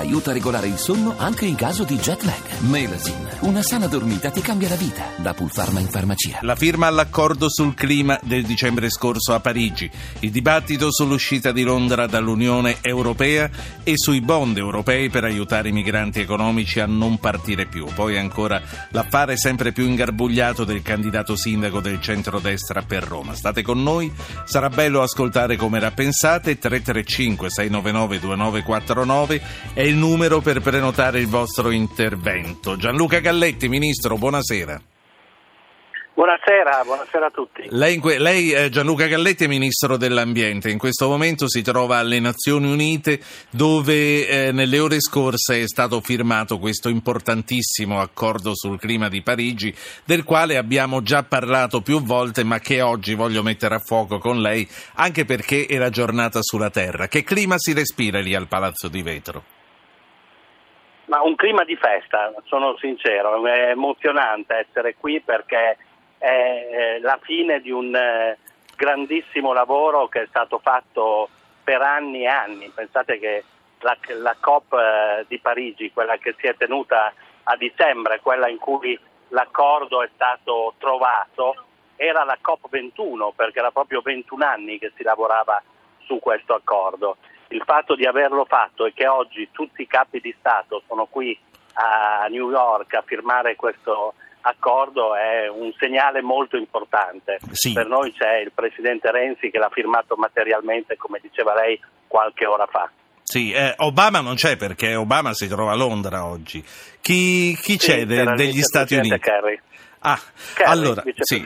aiuta a regolare il sonno anche in caso di jet lag. Melasin, una sana dormita ti cambia la vita. Da Pulpharma in farmacia. La firma all'accordo sul clima del dicembre scorso a Parigi, il dibattito sull'uscita di Londra dall'Unione Europea e sui bond europei per aiutare i migranti economici a non partire più. Poi ancora l'affare sempre più ingarbugliato del candidato sindaco del centrodestra per Roma. State con noi, sarà bello ascoltare come era pensate 335 699 2949 è il numero per prenotare il vostro intervento. Gianluca Galletti, Ministro, buonasera. Buonasera, buonasera a tutti. Lei, lei, eh, Gianluca Galletti, è Ministro dell'Ambiente. In questo momento si trova alle Nazioni Unite dove eh, nelle ore scorse è stato firmato questo importantissimo accordo sul clima di Parigi del quale abbiamo già parlato più volte ma che oggi voglio mettere a fuoco con lei anche perché è la giornata sulla Terra. Che clima si respira lì al Palazzo di Vetro? Ma un clima di festa, sono sincero, è emozionante essere qui perché è la fine di un eh, grandissimo lavoro che è stato fatto per anni e anni. Pensate che la, la COP eh, di Parigi, quella che si è tenuta a dicembre, quella in cui l'accordo è stato trovato, era la COP 21 perché era proprio 21 anni che si lavorava su questo accordo. Il fatto di averlo fatto e che oggi tutti i capi di Stato sono qui a New York a firmare questo accordo è un segnale molto importante. Sì. Per noi c'è il Presidente Renzi che l'ha firmato materialmente, come diceva lei, qualche ora fa. Sì, eh, Obama non c'è perché Obama si trova a Londra oggi. Chi, chi sì, c'è de, degli Stati Uniti? Kerry. Ah, Kerry, allora, sì.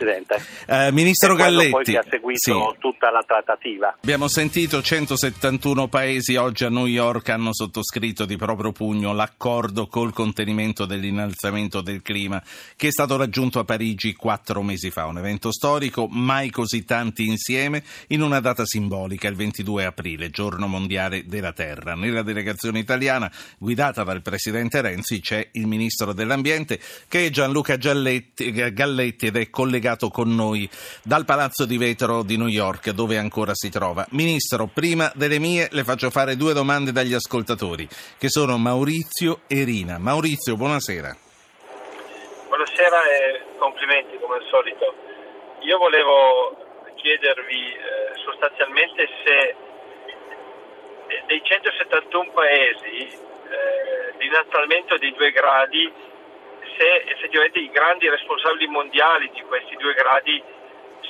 eh, Ministro Galletti, poi che ha seguito sì. tutta la trattativa. Abbiamo sentito 171 paesi oggi a New York hanno sottoscritto di proprio pugno l'accordo col contenimento dell'innalzamento del clima che è stato raggiunto a Parigi quattro mesi fa, un evento storico, mai così tanti insieme in una data simbolica, il 22 aprile, giorno mondiale della Terra. Nella delegazione italiana guidata dal Presidente Renzi c'è il Ministro dell'Ambiente che è Gianluca Gialletti Galletti ed è collegato con noi dal Palazzo di Vetro di New York dove ancora si trova. Ministro, prima delle mie le faccio fare due domande dagli ascoltatori che sono Maurizio e Rina. Maurizio, buonasera. Buonasera e complimenti come al solito. Io volevo chiedervi eh, sostanzialmente se dei 171 paesi eh, l'innalzamento dei due gradi se effettivamente i grandi responsabili mondiali di questi due gradi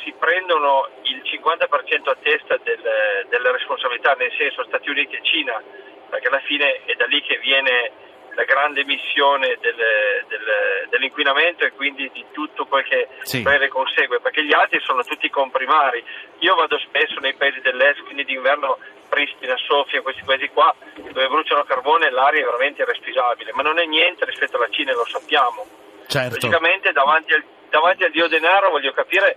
si prendono il 50% a testa del, delle responsabilità, nel senso Stati Uniti e Cina, perché alla fine è da lì che viene la grande emissione del, del, dell'inquinamento e quindi di tutto quel che sì. ne consegue, perché gli altri sono tutti comprimari. Io vado spesso nei paesi dell'est, quindi d'inverno Pristina, Sofia, questi paesi qua, dove bruciano carbone l'aria è veramente irrespirabile, ma non è niente rispetto alla Cina, lo sappiamo. Certo. Logicamente davanti al, davanti al dio denaro voglio capire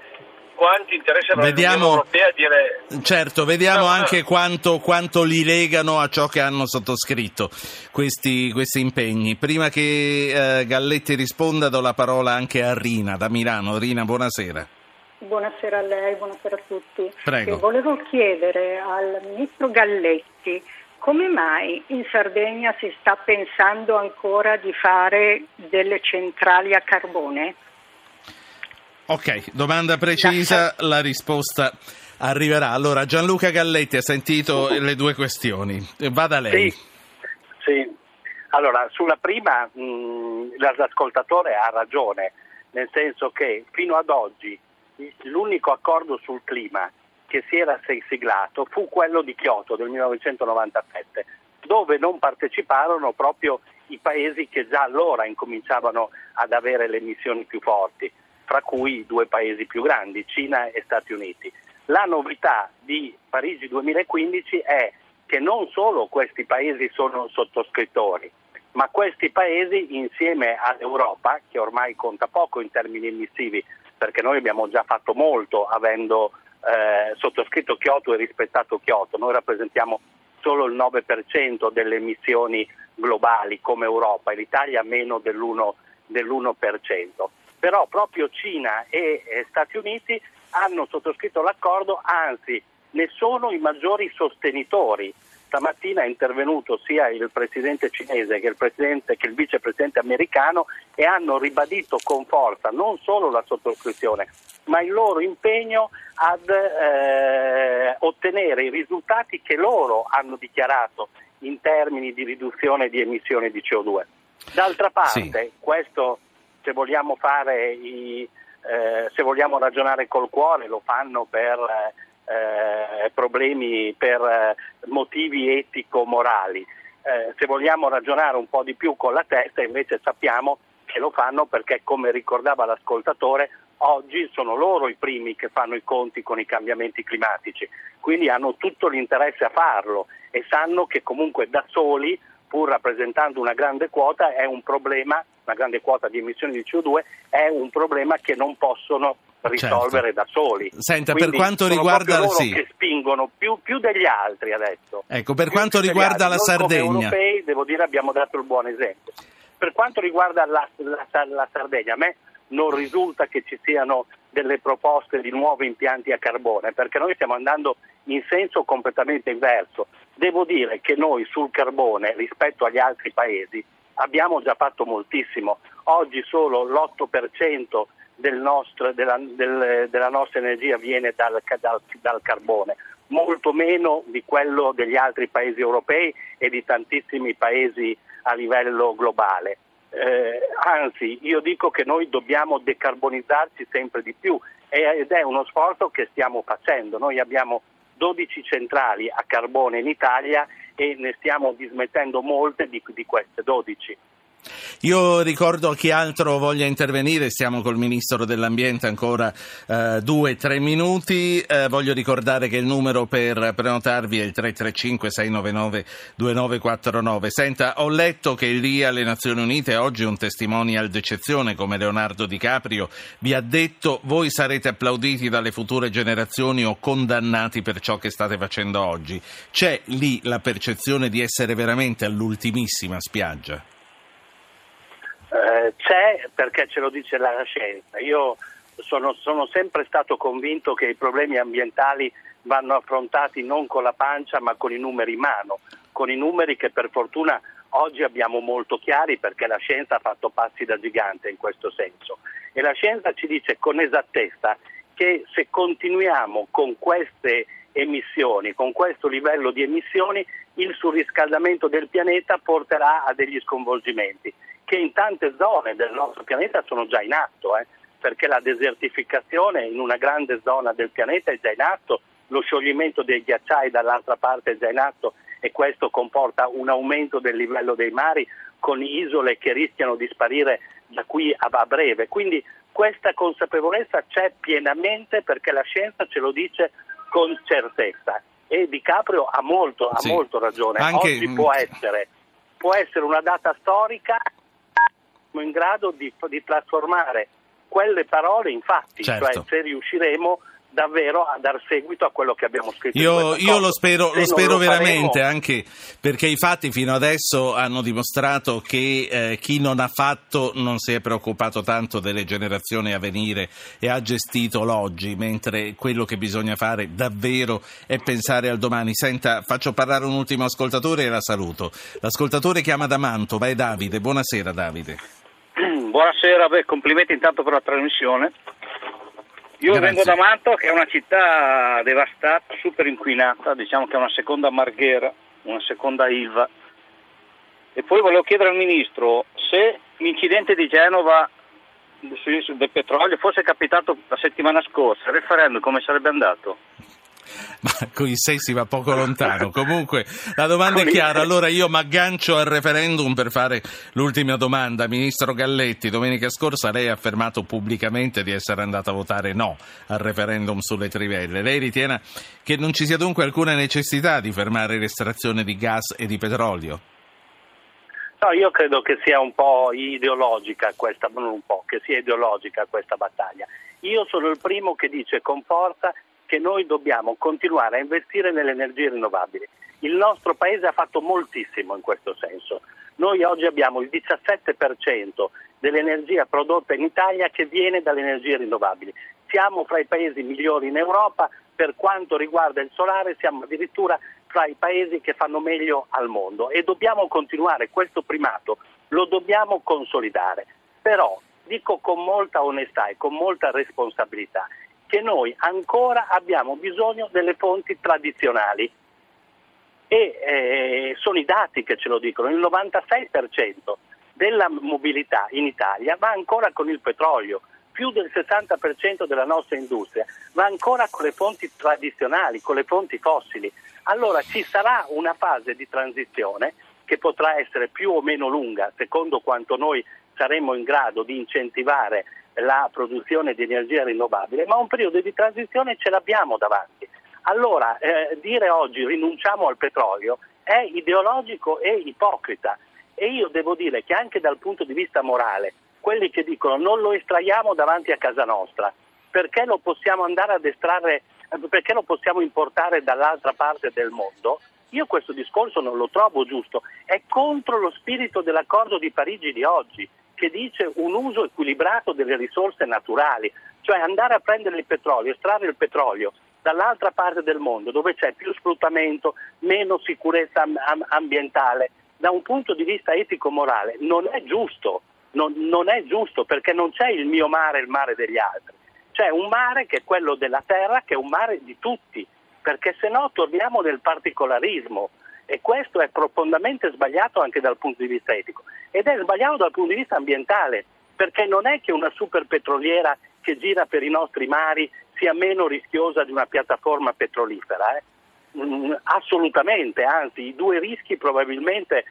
quanto interesse avrà vediamo, Europea a dire... Certo, vediamo no, anche no. Quanto, quanto, li legano a ciò che hanno sottoscritto questi, questi impegni. Prima che eh, Galletti risponda do la parola anche a Rina da Milano. Rina, buonasera. Buonasera a lei, buonasera a tutti. Prego. E volevo chiedere al Ministro Galletti come mai in Sardegna si sta pensando ancora di fare delle centrali a carbone? Ok, domanda precisa, la risposta arriverà. Allora, Gianluca Galletti ha sentito le due questioni, vada lei. Sì, sì. allora sulla prima mh, l'ascoltatore ha ragione, nel senso che fino ad oggi l'unico accordo sul clima che si era siglato fu quello di Kyoto del 1997, dove non parteciparono proprio i paesi che già allora incominciavano ad avere le emissioni più forti, fra cui i due paesi più grandi, Cina e Stati Uniti. La novità di Parigi 2015 è che non solo questi paesi sono sottoscrittori, ma questi paesi insieme all'Europa, che ormai conta poco in termini emissivi, perché noi abbiamo già fatto molto avendo eh, sottoscritto Kyoto e rispettato Kyoto, noi rappresentiamo solo il 9% delle emissioni globali come Europa e l'Italia meno dell'1%, dell'1%. Però proprio Cina e, e Stati Uniti hanno sottoscritto l'accordo, anzi ne sono i maggiori sostenitori. Stamattina è intervenuto sia il presidente cinese che il, presidente, che il vicepresidente americano e hanno ribadito con forza non solo la sottoscrizione, ma il loro impegno ad eh, ottenere i risultati che loro hanno dichiarato in termini di riduzione di emissioni di CO2. D'altra parte, sì. questo se vogliamo, fare i, eh, se vogliamo ragionare col cuore lo fanno per eh, problemi, per eh, motivi etico-morali. Eh, se vogliamo ragionare un po' di più con la testa invece sappiamo che lo fanno perché come ricordava l'ascoltatore oggi sono loro i primi che fanno i conti con i cambiamenti climatici, quindi hanno tutto l'interesse a farlo e sanno che comunque da soli, pur rappresentando una grande quota, è un problema, una grande quota di emissioni di CO2, è un problema che non possono risolvere certo. da soli. Senta, Quindi per quanto riguarda loro sì. che spingono più, più, degli altri adesso. Ecco, per più quanto riguarda la Sardegna. Noi europei, devo dire, abbiamo dato il buon esempio. Per quanto riguarda la, la, la Sardegna, a me non risulta che ci siano delle proposte di nuovi impianti a carbone, perché noi stiamo andando in senso completamente inverso. Devo dire che noi sul carbone rispetto agli altri paesi abbiamo già fatto moltissimo. Oggi solo l'8% del nostro, della, del, della, nostra energia viene dal, dal, dal carbone, molto meno di quello degli altri paesi europei e di tantissimi paesi a livello globale. Eh, anzi, io dico che noi dobbiamo decarbonizzarci sempre di più ed è uno sforzo che stiamo facendo. Noi abbiamo 12 centrali a carbone in Italia e ne stiamo dismettendo molte di, di queste 12. Io ricordo a chi altro voglia intervenire, stiamo col Ministro dell'Ambiente ancora eh, due, tre minuti. Eh, voglio ricordare che il numero per prenotarvi è il 335-699-2949. Senta, ho letto che lì alle Nazioni Unite oggi un testimonial d'eccezione come Leonardo Di Caprio vi ha detto voi sarete applauditi dalle future generazioni o condannati per ciò che state facendo oggi. C'è lì la percezione di essere veramente all'ultimissima spiaggia? C'è perché ce lo dice la scienza. Io sono, sono, sempre stato convinto che i problemi ambientali vanno affrontati non con la pancia ma con i numeri in mano, con i numeri che per fortuna oggi abbiamo molto chiari perché la scienza ha fatto passi da gigante in questo senso. E la scienza ci dice con esattezza che se continuiamo con queste emissioni, con questo livello di emissioni, il surriscaldamento del pianeta porterà a degli sconvolgimenti che in tante zone del nostro pianeta sono già in atto, eh, perché la desertificazione in una grande zona del pianeta è già in atto, lo scioglimento dei ghiacciai dall'altra parte è già in atto e questo comporta un aumento del livello dei mari con isole che rischiano di sparire da qui a breve. Quindi questa consapevolezza c'è pienamente perché la scienza ce lo dice con certezza e Di Caprio ha molto, sì. ha molto ragione. Anche... Oggi può essere, può essere una data storica in grado di, di trasformare quelle parole in fatti, certo. cioè se riusciremo davvero a dar seguito a quello che abbiamo scritto. Io, io lo spero, lo spero lo veramente, faremo... anche perché i fatti fino adesso hanno dimostrato che eh, chi non ha fatto non si è preoccupato tanto delle generazioni a venire e ha gestito l'oggi, mentre quello che bisogna fare davvero è pensare al domani. Senta, faccio parlare un ultimo ascoltatore e la saluto. L'ascoltatore chiama da Mantova è Davide. Buonasera Davide. Buonasera, beh, complimenti intanto per la trasmissione. Io Grazie. vengo da Mantova che è una città devastata, super inquinata, diciamo che è una seconda Marghera, una seconda Ilva. E poi volevo chiedere al Ministro se l'incidente di Genova del petrolio fosse capitato la settimana scorsa, il referendum come sarebbe andato? ma con i sei si va poco lontano. Comunque la domanda è chiara, allora io mi aggancio al referendum per fare l'ultima domanda. Ministro Galletti, domenica scorsa lei ha affermato pubblicamente di essere andato a votare no al referendum sulle trivelle. Lei ritiene che non ci sia dunque alcuna necessità di fermare l'estrazione di gas e di petrolio? No, io credo che sia un po' ideologica questa, non un po', che sia ideologica questa battaglia. Io sono il primo che dice con forza che noi dobbiamo continuare a investire nelle energie rinnovabili. Il nostro Paese ha fatto moltissimo in questo senso. Noi oggi abbiamo il 17% dell'energia prodotta in Italia che viene dalle energie rinnovabili. Siamo fra i paesi migliori in Europa, per quanto riguarda il solare siamo addirittura tra i paesi che fanno meglio al mondo e dobbiamo continuare questo primato, lo dobbiamo consolidare. Però dico con molta onestà e con molta responsabilità che noi ancora abbiamo bisogno delle fonti tradizionali e eh, sono i dati che ce lo dicono, il 96% della mobilità in Italia va ancora con il petrolio, più del 60% della nostra industria va ancora con le fonti tradizionali, con le fonti fossili. Allora ci sarà una fase di transizione che potrà essere più o meno lunga, secondo quanto noi saremo in grado di incentivare la produzione di energia rinnovabile, ma un periodo di transizione ce l'abbiamo davanti. Allora, eh, dire oggi rinunciamo al petrolio è ideologico e ipocrita. E io devo dire che anche dal punto di vista morale, quelli che dicono non lo estraiamo davanti a casa nostra, perché lo possiamo andare ad estrarre, perché lo possiamo importare dall'altra parte del mondo, io questo discorso non lo trovo giusto, è contro lo spirito dell'accordo di Parigi di oggi, che dice un uso equilibrato delle risorse naturali, cioè andare a prendere il petrolio, estrarre il petrolio dall'altra parte del mondo dove c'è più sfruttamento, meno sicurezza ambientale, da un punto di vista etico-morale non è giusto, non, non è giusto perché non c'è il mio mare e il mare degli altri, c'è un mare che è quello della terra, che è un mare di tutti, perché se no torniamo nel particolarismo. E questo è profondamente sbagliato anche dal punto di vista etico ed è sbagliato dal punto di vista ambientale, perché non è che una super petroliera che gira per i nostri mari sia meno rischiosa di una piattaforma petrolifera. Eh? Mm, assolutamente, anzi i due rischi probabilmente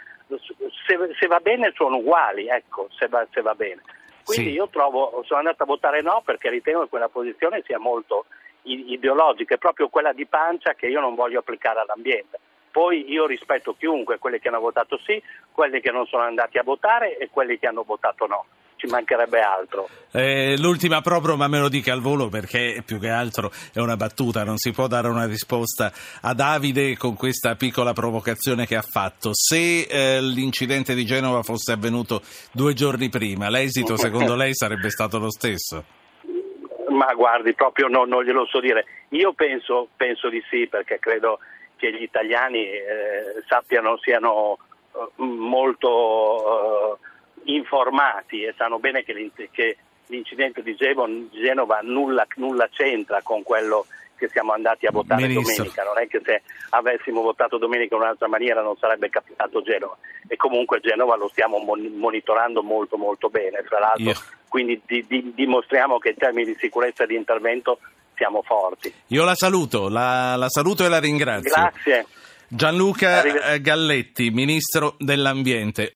se, se va bene sono uguali, ecco, se va, se va bene. Quindi sì. io trovo, sono andato a votare no perché ritengo che quella posizione sia molto ideologica, è proprio quella di pancia che io non voglio applicare all'ambiente. Poi io rispetto chiunque, quelli che hanno votato sì, quelli che non sono andati a votare e quelli che hanno votato no ci mancherebbe altro. Eh, l'ultima proprio, ma me lo dica al volo perché più che altro è una battuta, non si può dare una risposta a Davide con questa piccola provocazione che ha fatto. Se eh, l'incidente di Genova fosse avvenuto due giorni prima, l'esito secondo lei sarebbe stato lo stesso? Ma guardi, proprio no, non glielo so dire. Io penso, penso, di sì perché credo che gli italiani eh, sappiano, siano eh, molto eh, informati e sanno bene che, che l'incidente di Genova nulla, nulla, c'entra con quello che siamo andati a votare Ministro. domenica, non è che se avessimo votato domenica in un'altra maniera non sarebbe capitato Genova e comunque Genova lo stiamo monitorando molto molto bene, tra l'altro Io. quindi di, di, dimostriamo che in termini di sicurezza e di intervento siamo forti. Io la saluto, la, la saluto e la ringrazio. Grazie. Gianluca Galletti, Ministro dell'Ambiente.